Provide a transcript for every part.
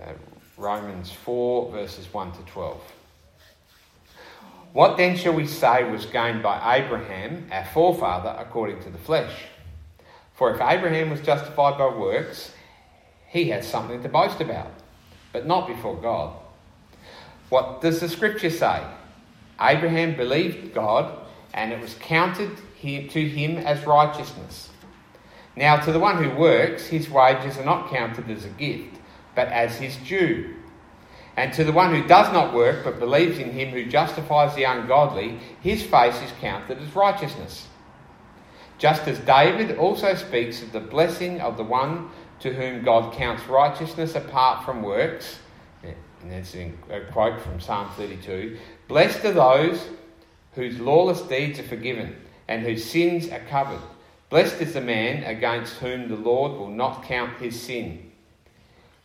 uh, Romans 4, verses 1 to 12. What then shall we say was gained by Abraham, our forefather, according to the flesh? For if Abraham was justified by works, he has something to boast about, but not before God. What does the scripture say? Abraham believed God, and it was counted to him as righteousness. Now, to the one who works, his wages are not counted as a gift, but as his due. And to the one who does not work, but believes in him who justifies the ungodly, his face is counted as righteousness. Just as David also speaks of the blessing of the one to whom God counts righteousness apart from works, and that's a quote from Psalm 32 Blessed are those whose lawless deeds are forgiven and whose sins are covered. Blessed is the man against whom the Lord will not count his sin.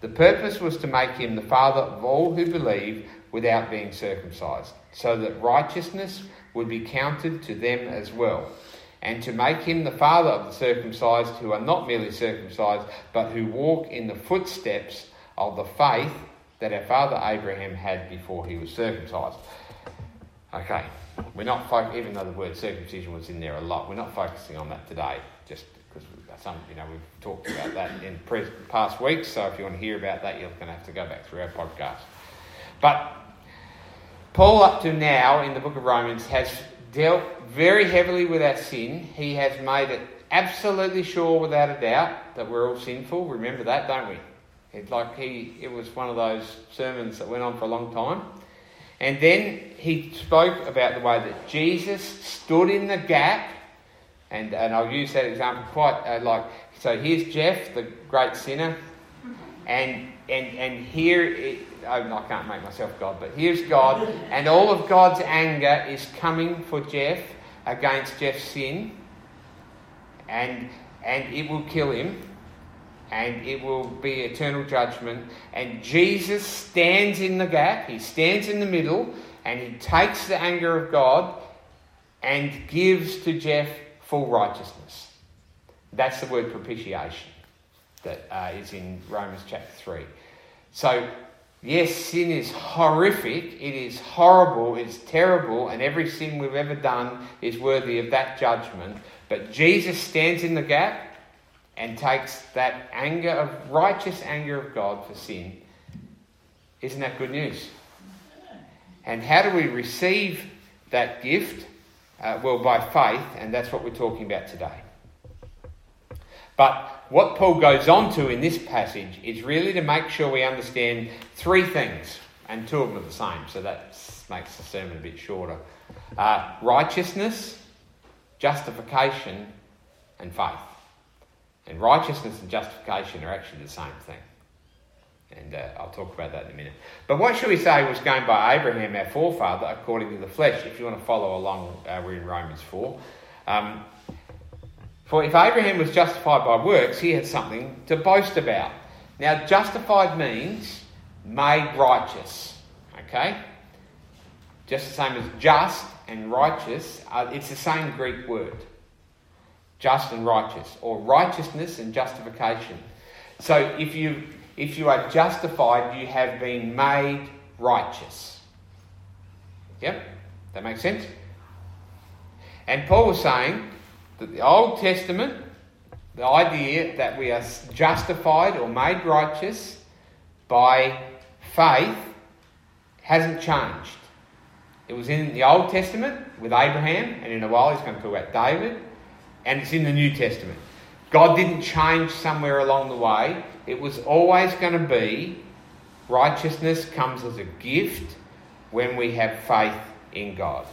The purpose was to make him the father of all who believe without being circumcised, so that righteousness would be counted to them as well, and to make him the father of the circumcised who are not merely circumcised, but who walk in the footsteps of the faith that our father Abraham had before he was circumcised. Okay, we're not fo- even though the word circumcision was in there a lot, we're not focusing on that today. Just because uh, some, you know, we've talked about that in pre- past weeks. So if you want to hear about that, you're going to have to go back through our podcast. But Paul, up to now in the book of Romans, has dealt very heavily with our sin. He has made it absolutely sure, without a doubt, that we're all sinful. Remember that, don't we? It, like he, it was one of those sermons that went on for a long time. And then he spoke about the way that Jesus stood in the gap, and, and I'll use that example quite uh, like so. Here's Jeff, the great sinner, and and and here it, I can't make myself God, but here's God, and all of God's anger is coming for Jeff against Jeff's sin, and and it will kill him. And it will be eternal judgment. And Jesus stands in the gap, he stands in the middle, and he takes the anger of God and gives to Jeff full righteousness. That's the word propitiation that uh, is in Romans chapter 3. So, yes, sin is horrific, it is horrible, it's terrible, and every sin we've ever done is worthy of that judgment. But Jesus stands in the gap and takes that anger of righteous anger of God for sin. Isn't that good news? And how do we receive that gift? Uh, well, by faith, and that's what we're talking about today. But what Paul goes on to in this passage is really to make sure we understand three things, and two of them are the same, so that makes the sermon a bit shorter uh, righteousness, justification, and faith. And righteousness and justification are actually the same thing. And uh, I'll talk about that in a minute. But what should we say was gained by Abraham, our forefather, according to the flesh? If you want to follow along, uh, we're in Romans 4. Um, for if Abraham was justified by works, he had something to boast about. Now, justified means made righteous. Okay? Just the same as just and righteous, uh, it's the same Greek word just and righteous, or righteousness and justification. So if you if you are justified, you have been made righteous. Yep, that makes sense. And Paul was saying that the Old Testament, the idea that we are justified or made righteous by faith hasn't changed. It was in the Old Testament with Abraham, and in a while he's going to talk about David, and it's in the New Testament. God didn't change somewhere along the way. It was always going to be righteousness comes as a gift when we have faith in God.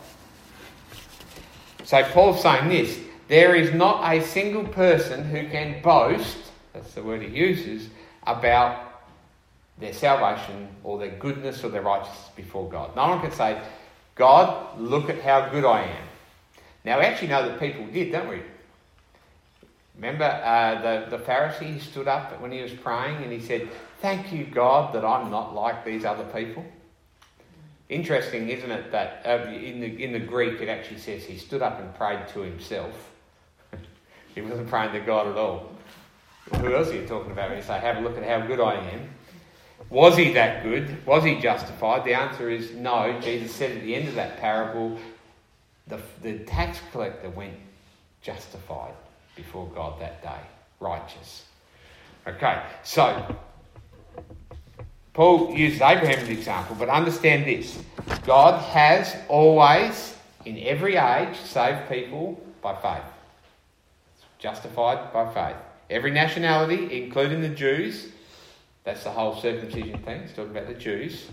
So Paul's saying this there is not a single person who can boast, that's the word he uses, about their salvation or their goodness or their righteousness before God. No one can say, God, look at how good I am. Now, we actually know that people did, don't we? Remember uh, the, the Pharisee stood up when he was praying and he said, Thank you, God, that I'm not like these other people. Interesting, isn't it, that uh, in, the, in the Greek it actually says he stood up and prayed to himself. he wasn't praying to God at all. Who else are you talking about when you say, Have a look at how good I am? Was he that good? Was he justified? The answer is no. Jesus said at the end of that parable, the, the tax collector went justified before God that day, righteous. Okay, so Paul uses Abraham as an example, but understand this God has always, in every age, saved people by faith. Justified by faith. Every nationality, including the Jews, that's the whole circumcision thing, it's talking about the Jews.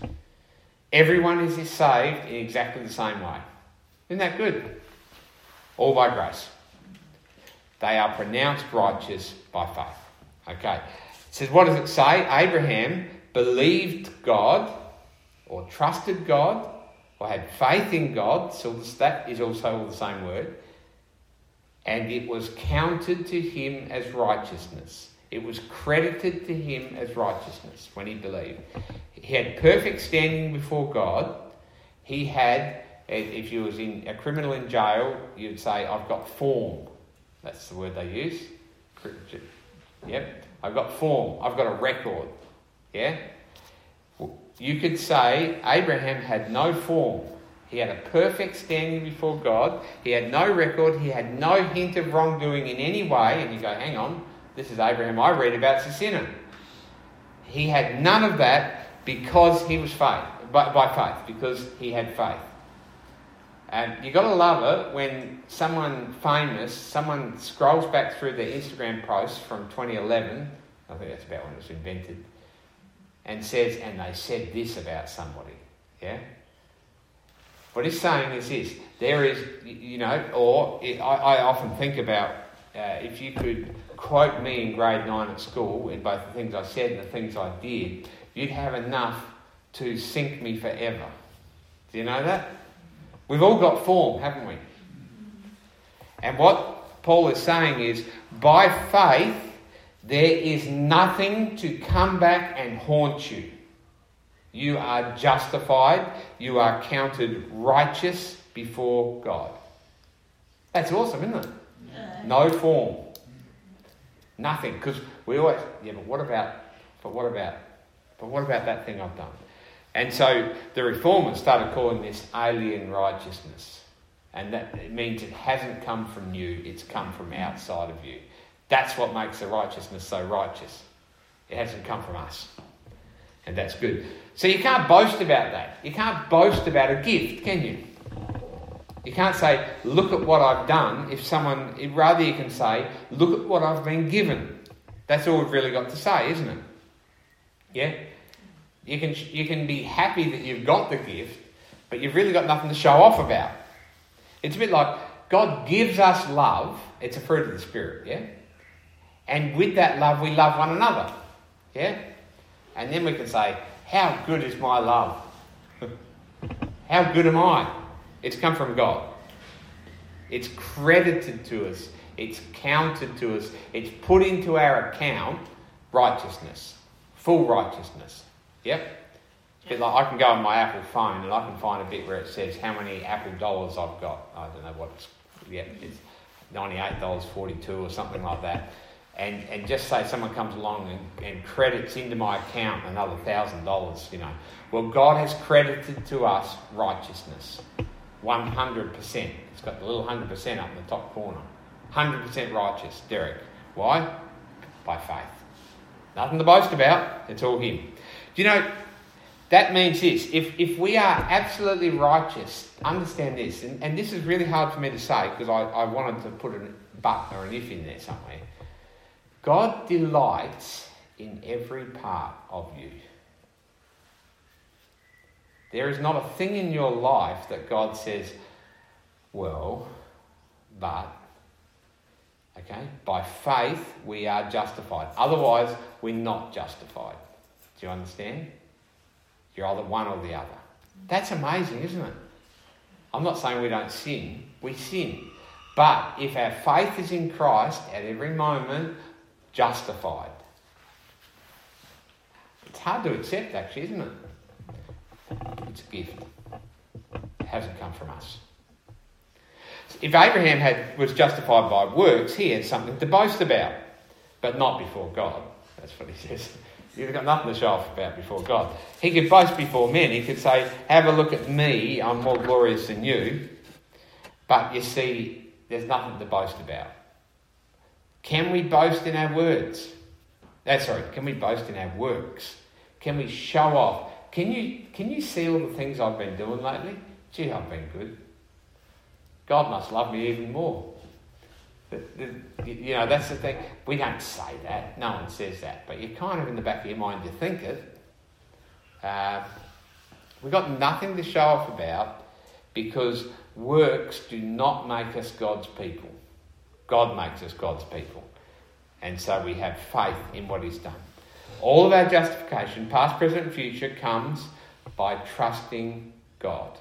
Everyone is saved in exactly the same way. Isn't that good? All by grace. They are pronounced righteous by faith. Okay. It says, what does it say? Abraham believed God or trusted God or had faith in God. So that is also the same word. And it was counted to him as righteousness. It was credited to him as righteousness when he believed. He had perfect standing before God. He had, if you was in a criminal in jail, you'd say, I've got form. That's the word they use. Yep. I've got form. I've got a record. Yeah? You could say Abraham had no form. He had a perfect standing before God. He had no record. He had no hint of wrongdoing in any way. And you go, hang on, this is Abraham I read about a sinner. He had none of that because he was faith, by, by faith, because he had faith. And you've got to love it when someone famous, someone scrolls back through their Instagram post from 2011, I think that's about when it was invented, and says, and they said this about somebody. Yeah? What he's saying is this there is, you know, or I, I, often think about uh, if you could quote me in grade 9 at school in both the things I said and the things I did, you'd have enough to sink me forever. Do you know that? We've all got form, haven't we? And what Paul is saying is by faith, there is nothing to come back and haunt you. You are justified, you are counted righteous before God. That's awesome, isn't it? No form. Nothing. Because we always, yeah, but what about, but what about, but what about that thing I've done? And so the reformers started calling this alien righteousness. And that means it hasn't come from you, it's come from outside of you. That's what makes the righteousness so righteous. It hasn't come from us. And that's good. So you can't boast about that. You can't boast about a gift, can you? You can't say, look at what I've done. If someone, rather, you can say, look at what I've been given. That's all we've really got to say, isn't it? Yeah? You can, you can be happy that you've got the gift, but you've really got nothing to show off about. It's a bit like God gives us love, it's a fruit of the Spirit, yeah? And with that love, we love one another, yeah? And then we can say, How good is my love? How good am I? It's come from God. It's credited to us, it's counted to us, it's put into our account righteousness, full righteousness. Yep. Bit like I can go on my Apple phone and I can find a bit where it says how many Apple dollars I've got. I don't know what it's, yeah, it's $98.42 or something like that. And, and just say someone comes along and, and credits into my account another thousand dollars, you know. Well, God has credited to us righteousness. 100%. It's got the little 100% up in the top corner. 100% righteous, Derek. Why? By faith. Nothing to boast about, it's all Him. Do you know, that means this if, if we are absolutely righteous, understand this, and, and this is really hard for me to say because I, I wanted to put a but or an if in there somewhere. God delights in every part of you. There is not a thing in your life that God says, well, but, okay, by faith we are justified. Otherwise, we're not justified. Do you understand? You're either one or the other. That's amazing, isn't it? I'm not saying we don't sin, we sin. But if our faith is in Christ at every moment, justified. It's hard to accept, actually, isn't it? It's a gift. It hasn't come from us. If Abraham had, was justified by works, he had something to boast about, but not before God. That's what he says. He's got nothing to show off about before God. He could boast before men. He could say, Have a look at me, I'm more glorious than you. But you see, there's nothing to boast about. Can we boast in our words? That's uh, sorry, can we boast in our works? Can we show off? Can you, can you see all the things I've been doing lately? Gee, I've been good. God must love me even more. You know, that's the thing. We don't say that. No one says that. But you kind of, in the back of your mind, you think it. Uh, we've got nothing to show off about because works do not make us God's people. God makes us God's people. And so we have faith in what He's done. All of our justification, past, present, and future, comes by trusting God.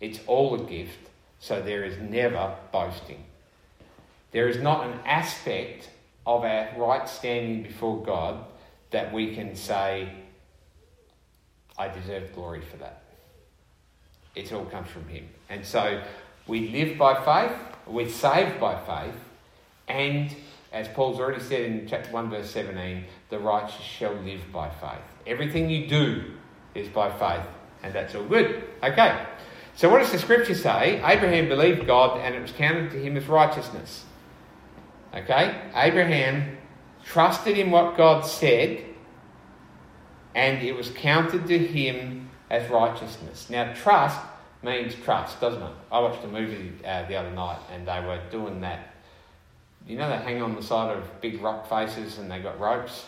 It's all a gift, so there is never boasting. There is not an aspect of our right standing before God that we can say, I deserve glory for that. It all comes from Him. And so we live by faith, we're saved by faith, and as Paul's already said in chapter 1, verse 17, the righteous shall live by faith. Everything you do is by faith, and that's all good. Okay, so what does the scripture say? Abraham believed God, and it was counted to him as righteousness. Okay? Abraham trusted in what God said, and it was counted to him as righteousness. Now, trust means trust, doesn't it? I watched a movie uh, the other night, and they were doing that. You know, they hang on the side of big rock faces and they've got ropes?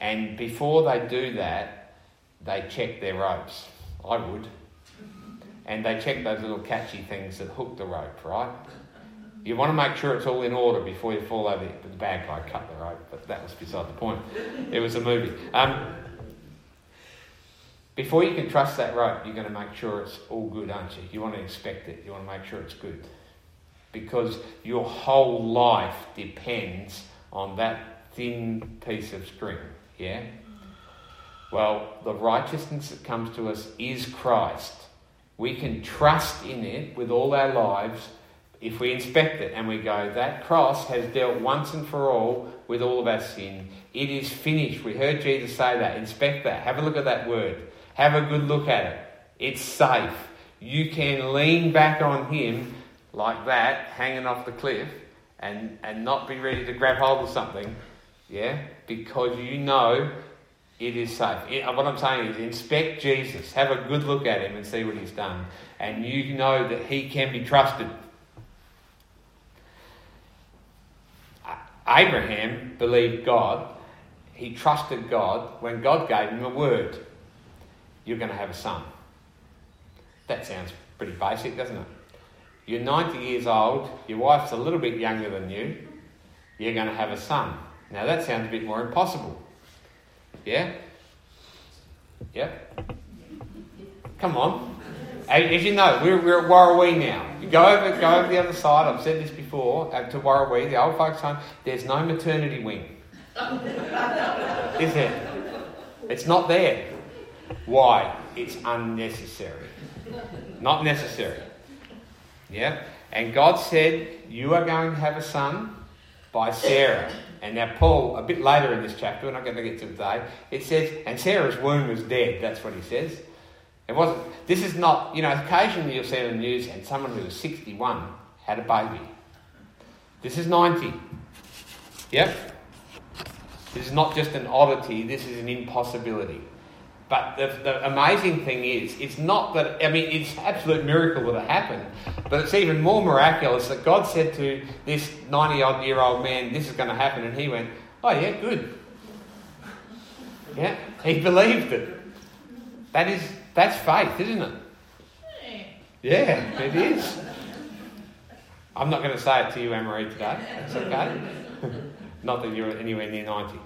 And before they do that, they check their ropes. I would. And they check those little catchy things that hook the rope, right? You want to make sure it's all in order before you fall over. The bad guy cut the rope, but that was beside the point. It was a movie. Um, before you can trust that rope, you're going to make sure it's all good, aren't you? You want to inspect it. You want to make sure it's good. Because your whole life depends on that thin piece of string. Yeah? Well, the righteousness that comes to us is Christ. We can trust in it with all our lives if we inspect it and we go, that cross has dealt once and for all with all of our sin. It is finished. We heard Jesus say that. Inspect that. Have a look at that word. Have a good look at it. It's safe. You can lean back on Him like that, hanging off the cliff, and, and not be ready to grab hold of something. Yeah? Because you know it is safe. It, what I'm saying is inspect Jesus. Have a good look at Him and see what He's done. And you know that He can be trusted. Abraham believed God. He trusted God when God gave him a word. You're going to have a son. That sounds pretty basic, doesn't it? You're 90 years old, your wife's a little bit younger than you, you're going to have a son. Now that sounds a bit more impossible. Yeah? Yep. Come on. As you know, we're, we're at Warrawee now. Go over, go over the other side. I've said this before uh, to Warrawee, the old folks' home. There's no maternity wing. Is there? It's not there. Why? It's unnecessary. Not necessary. Yeah? And God said, You are going to have a son by Sarah. And now, Paul, a bit later in this chapter, we're not going to get to today, it says, And Sarah's womb was dead. That's what he says. It wasn't, this is not, you know, occasionally you'll see in the news and someone who was 61 had a baby. This is 90. Yep. This is not just an oddity, this is an impossibility. But the, the, amazing thing is, it's not that, I mean, it's absolute miracle that it happened, but it's even more miraculous that God said to this 90 odd year old man, This is going to happen, and he went, Oh, yeah, good. Yeah, he believed it. That is that's faith, isn't it? Yeah, it is. I'm not going to say it to you, Anne-Marie, today. It's okay. not that you're anywhere near 90.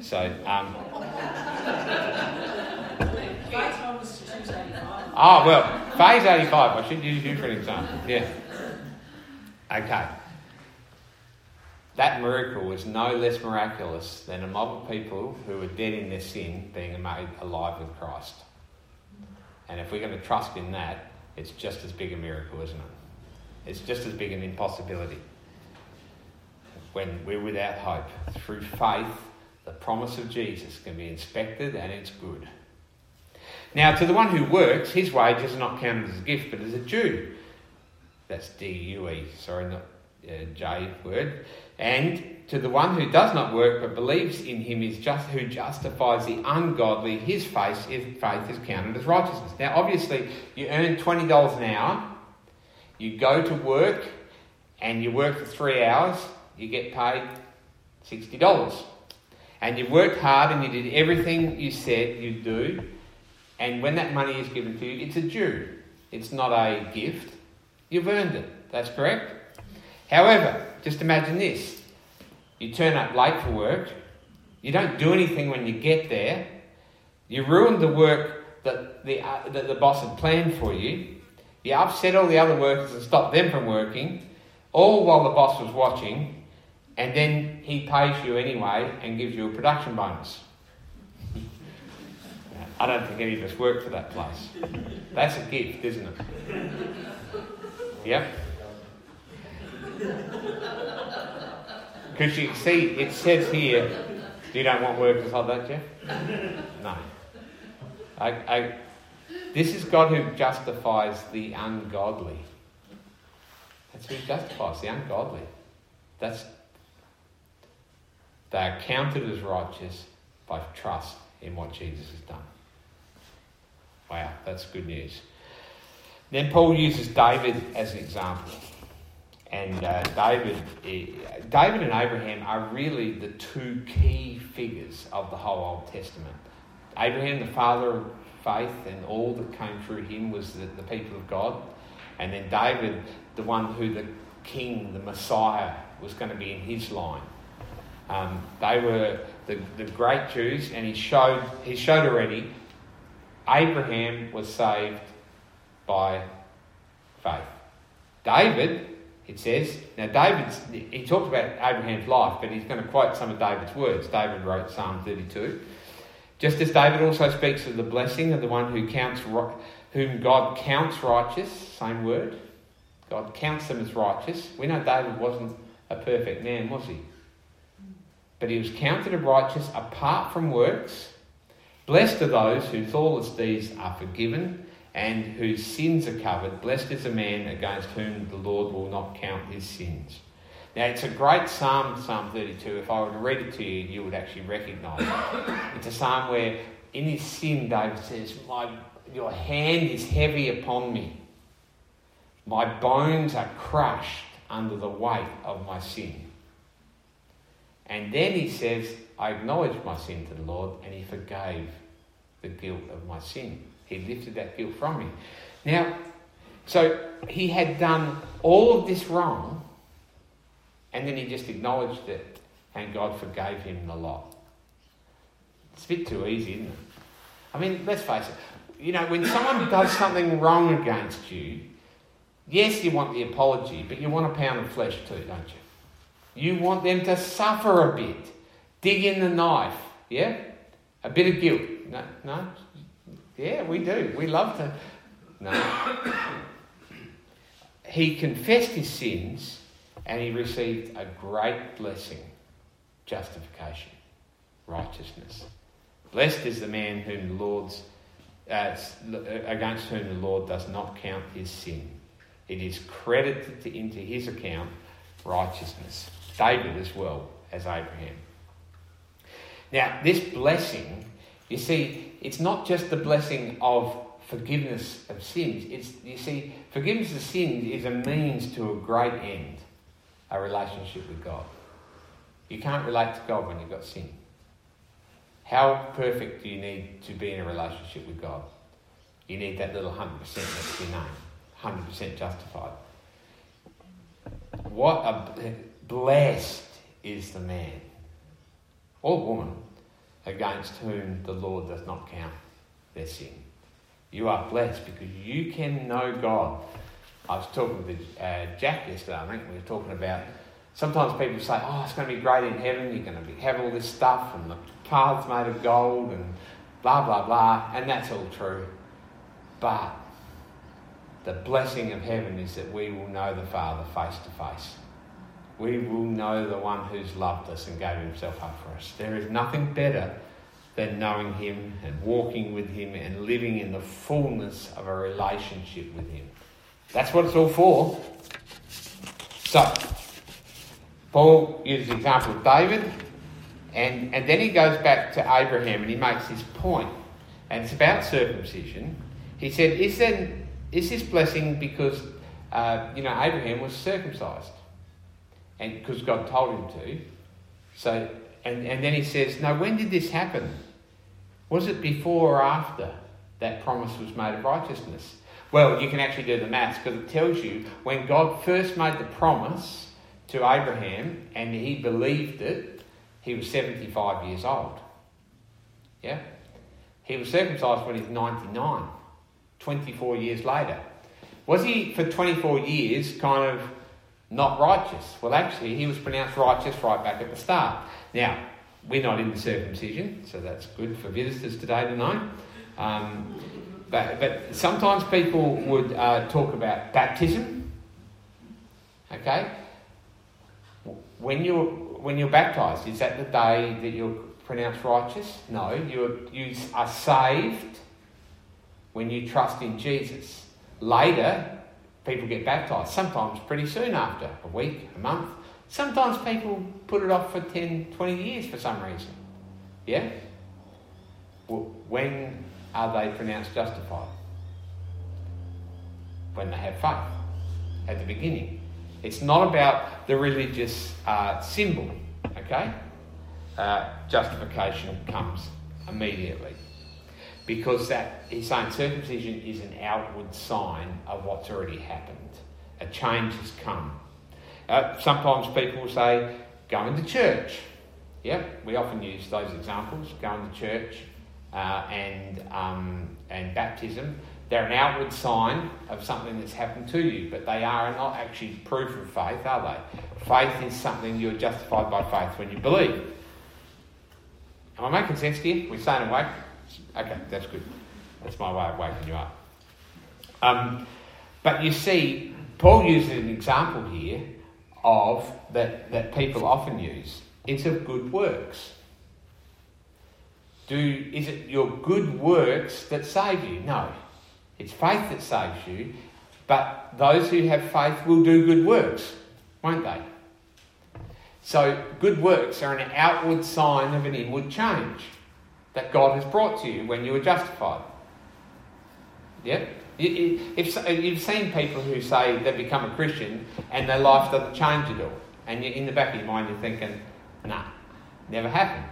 So, um, was 285. oh, well, phase 85, I should use you for an example. Yeah. Okay. That miracle was no less miraculous than a mob of people who were dead in their sin being made alive with Christ. And if we're going to trust in that, it's just as big a miracle, isn't it? It's just as big an impossibility. When we're without hope, through faith, the promise of Jesus can be inspected and it's good. Now, to the one who works, his wages are not counted as a gift, but as a due. That's D U E, sorry, not uh, J word. And to the one who does not work but believes in him is just who justifies the ungodly, his faith is, faith is counted as righteousness. Now, obviously, you earn twenty dollars an hour, you go to work, and you work for three hours, you get paid sixty dollars. And you've worked hard and you did everything you said you'd do, and when that money is given to you, it's a due. It's not a gift. You've earned it. That's correct. However, just imagine this you turn up late for work, you don't do anything when you get there, you ruined the work that the, uh, that the boss had planned for you, you upset all the other workers and stopped them from working, all while the boss was watching, and then he pays you anyway and gives you a production bonus. I don't think any of us work for that place. That's a gift, isn't it? Yep. Because you see, it says here, you don't want workers like that, Jeff? No. I, I, this is God who justifies the ungodly. That's who justifies the ungodly. That's they are counted as righteous by trust in what Jesus has done. Wow, that's good news. Then Paul uses David as an example. And uh, David, eh, David and Abraham are really the two key figures of the whole Old Testament. Abraham, the father of faith, and all that came through him was the, the people of God. And then David, the one who the king, the Messiah, was going to be in his line. Um, they were the, the great Jews, and he showed, he showed already Abraham was saved by faith. David, it says, now David's, he talks about Abraham's life, but he's going to quote some of David's words. David wrote Psalm 32. Just as David also speaks of the blessing of the one who counts, whom God counts righteous, same word. God counts them as righteous. We know David wasn't a perfect man, was he? But he was counted as righteous apart from works Blessed are those whose lawless deeds are forgiven and whose sins are covered. Blessed is a man against whom the Lord will not count his sins. Now, it's a great psalm, Psalm 32. If I were to read it to you, you would actually recognise it. It's a psalm where, in his sin, David says, My, Your hand is heavy upon me. My bones are crushed under the weight of my sin. And then he says, I acknowledged my sin to the Lord and he forgave the guilt of my sin. He lifted that guilt from me. Now, so he had done all of this wrong and then he just acknowledged it and God forgave him the lot. It's a bit too easy, isn't it? I mean, let's face it. You know, when someone does something wrong against you, yes, you want the apology, but you want a pound of flesh too, don't you? You want them to suffer a bit. Dig in the knife, yeah? A bit of guilt. No, no? Yeah, we do. We love to. No. he confessed his sins and he received a great blessing justification, righteousness. Blessed is the man whom the Lord's, uh, against whom the Lord does not count his sin. It is credited into his account righteousness. David as well as Abraham. Now, this blessing, you see, it's not just the blessing of forgiveness of sins. It's, you see, forgiveness of sins is a means to a great end, a relationship with God. You can't relate to God when you've got sin. How perfect do you need to be in a relationship with God? You need that little 100% next to your name, 100% justified. What a blessed is the man or woman against whom the Lord does not count their sin. You are blessed because you can know God. I was talking with uh, Jack yesterday, I think we were talking about sometimes people say, oh, it's going to be great in heaven, you're going to be, have all this stuff and the paths made of gold and blah, blah, blah, and that's all true. But the blessing of heaven is that we will know the Father face to face. We will know the one who's loved us and gave himself up for us. There is nothing better than knowing him and walking with him and living in the fullness of a relationship with him. That's what it's all for. So, Paul uses the example of David, and, and then he goes back to Abraham and he makes his point. point, and it's about circumcision. He said, Is, then, is this blessing because, uh, you know, Abraham was circumcised? And because God told him to. So, and, and then he says, No, when did this happen? Was it before or after that promise was made of righteousness? Well, you can actually do the maths because it tells you when God first made the promise to Abraham and he believed it, he was 75 years old. Yeah? He was circumcised when he was 99, 24 years later. Was he, for 24 years, kind of not righteous? Well, actually, he was pronounced righteous right back at the start. Now, we're not in the circumcision, so that's good for visitors today tonight. Um, but, but sometimes people would uh, talk about baptism. Okay? When you're, when you're baptized, is that the day that you're pronounced righteous? No, you're, you are saved when you trust in Jesus. Later, people get baptized, sometimes pretty soon after, a week, a month. Sometimes people put it off for 10, 20 years for some reason. Yeah? When are they pronounced justified? When they have faith at the beginning. It's not about the religious uh, symbol, okay? Uh, justification comes immediately. Because that he's saying circumcision is an outward sign of what's already happened. A change has come. Uh, sometimes people say, going to church. Yeah, we often use those examples, going to church uh, and, um, and baptism. They're an outward sign of something that's happened to you, but they are not actually proof of faith, are they? Faith is something you're justified by faith when you believe. Am I making sense to you? We're staying awake? Okay, that's good. That's my way of waking you up. Um, but you see, Paul uses an example here of that, that people often use. It's of good works. Do, is it your good works that save you? No. It's faith that saves you, but those who have faith will do good works, won't they? So, good works are an outward sign of an inward change that God has brought to you when you were justified. Yeah? If, you've seen people who say they become a Christian and their life doesn't change at all, and you're in the back of your mind you're thinking, nah, never happened.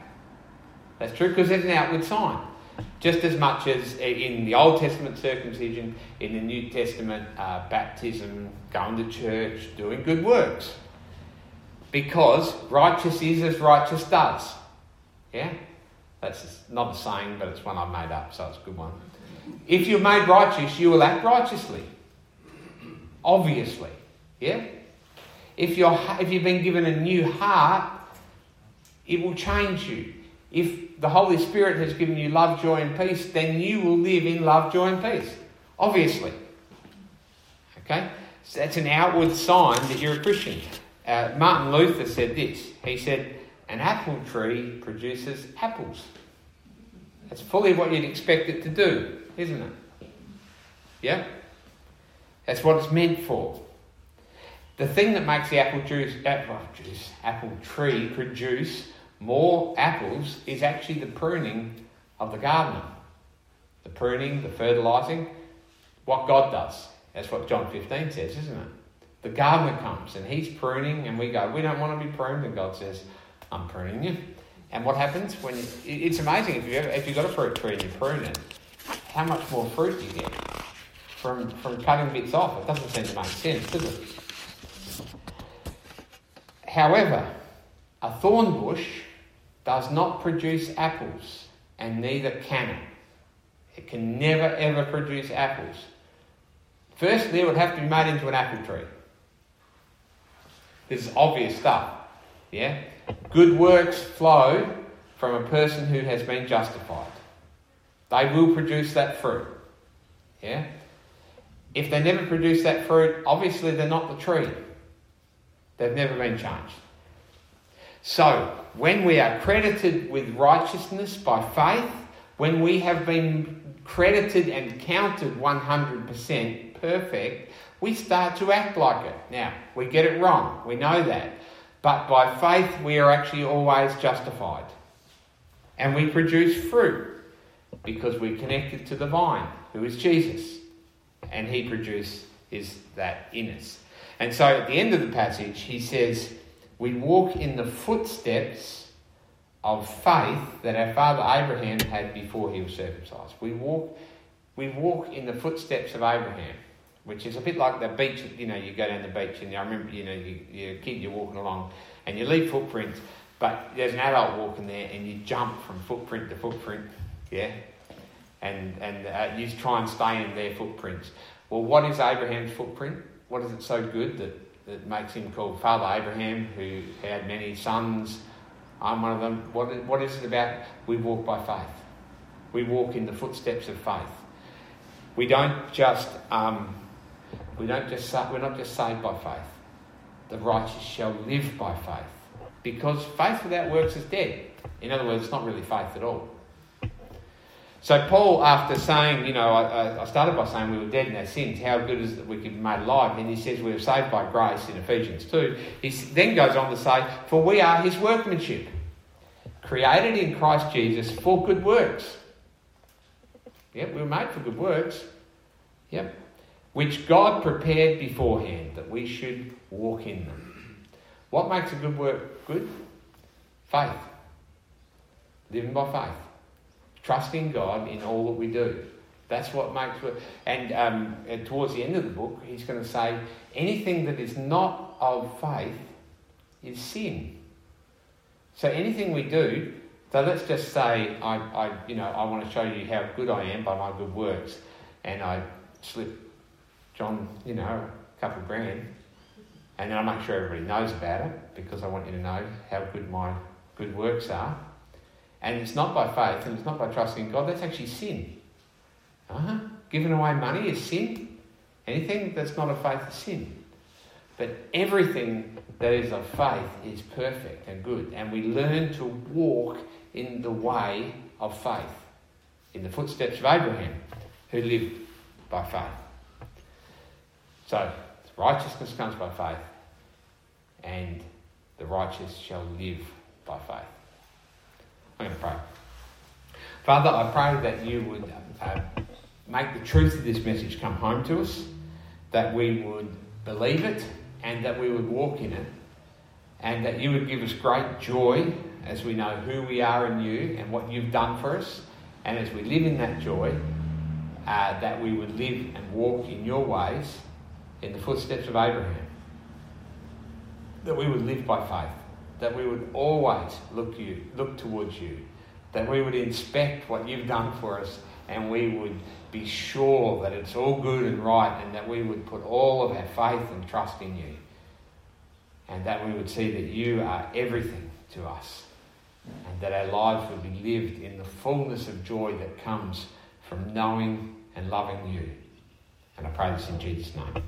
That's true because there's an outward sign. Just as much as in the Old Testament circumcision, in the New Testament uh, baptism, going to church, doing good works. Because righteous is as righteous does. Yeah? That's not a saying, but it's one I've made up, so it's a good one. If you're made righteous, you will act righteously. Obviously. Yeah? If, you're, if you've been given a new heart, it will change you. If the Holy Spirit has given you love, joy, and peace, then you will live in love, joy, and peace. Obviously. Okay? So that's an outward sign that you're a Christian. Uh, Martin Luther said this. He said, An apple tree produces apples. That's fully what you'd expect it to do isn't it? Yeah? That's what it's meant for. The thing that makes the apple juice, uh, apple, juice, apple tree produce more apples is actually the pruning of the gardener. The pruning, the fertilising, what God does. That's what John 15 says, isn't it? The gardener comes and he's pruning, and we go, We don't want to be pruned. And God says, I'm pruning you. And what happens when you, it's amazing if, you ever, if you've got a fruit tree and you prune it, how much more fruit you get from, from cutting bits off. It doesn't seem to make sense, does it? However, a thorn bush does not produce apples, and neither can it. It can never ever produce apples. Firstly, it would have to be made into an apple tree. This is obvious stuff. Yeah? Good works flow from a person who has been justified. They will produce that fruit. Yeah? If they never produce that fruit, obviously they're not the tree. They've never been changed. So, when we are credited with righteousness by faith, when we have been credited and counted 100% perfect, we start to act like it. Now, we get it wrong, we know that. But by faith, we are actually always justified. And we produce fruit because we're connected to the vine, who is Jesus. And he produces that in us. And so at the end of the passage, he says, We walk in the footsteps of faith that our father Abraham had before he was circumcised. We walk, we walk in the footsteps of Abraham, which is a bit like the beach. You know, you go down the beach, and I remember, you know, you, you're a kid, you're walking along, and you leave footprints, but there's an adult walking there, and you jump from footprint to footprint, yeah, and and uh, you try and stay in their footprints. Well, what is Abraham's footprint? What is it so good that, that makes him called Father Abraham, who had many sons? I'm one of them. What, what is it about? We walk by faith. We walk in the footsteps of faith. We don't just um, we don't just we're not just saved by faith. The righteous shall live by faith, because faith without works is dead. In other words, it's not really faith at all. So Paul, after saying, you know, I, I, started by saying we were dead in our sins, how good is it that we could be made alive? And he says we are saved by grace in Ephesians 2. He then goes on to say, for we are his workmanship, created in Christ Jesus for good works. Yep, we were made for good works. Yep. Which God prepared beforehand that we should walk in them. What makes a good work good? Faith. Living by faith trusting God in all that we do. That's what makes it. And, um, and towards the end of the book, he's going to say anything that is not of faith is sin. So anything we do, so let's just say I, I, you know, I want to show you how good I am by my good works, and I slip John, you know, a couple of grand, and then I make sure everybody knows about it because I want you to know how good my good works are and it's not by faith and it's not by trusting God, that's actually sin. Uh-huh. Giving away money is sin. Anything that's not of faith is sin. But everything that is of faith is perfect and good. And we learn to walk in the way of faith, in the footsteps of Abraham, who lived by faith. So, righteousness comes by faith, and the righteous shall live by faith. I'm going to pray. Father, I pray that you would uh, make the truth of this message come home to us, that we would believe it, and that we would walk in it, and that you would give us great joy as we know who we are in you and what you've done for us, and as we live in that joy, uh, that we would live and walk in your ways in the footsteps of Abraham. That we would live by faith that we would always look you, look towards you, that we would inspect what you've done for us, and we would be sure that it's all good and right, and that we would put all of our faith and trust in you, and that we would see that you are everything to us, and that our lives would be lived in the fullness of joy that comes from knowing and loving you. And I pray this in Jesus' name.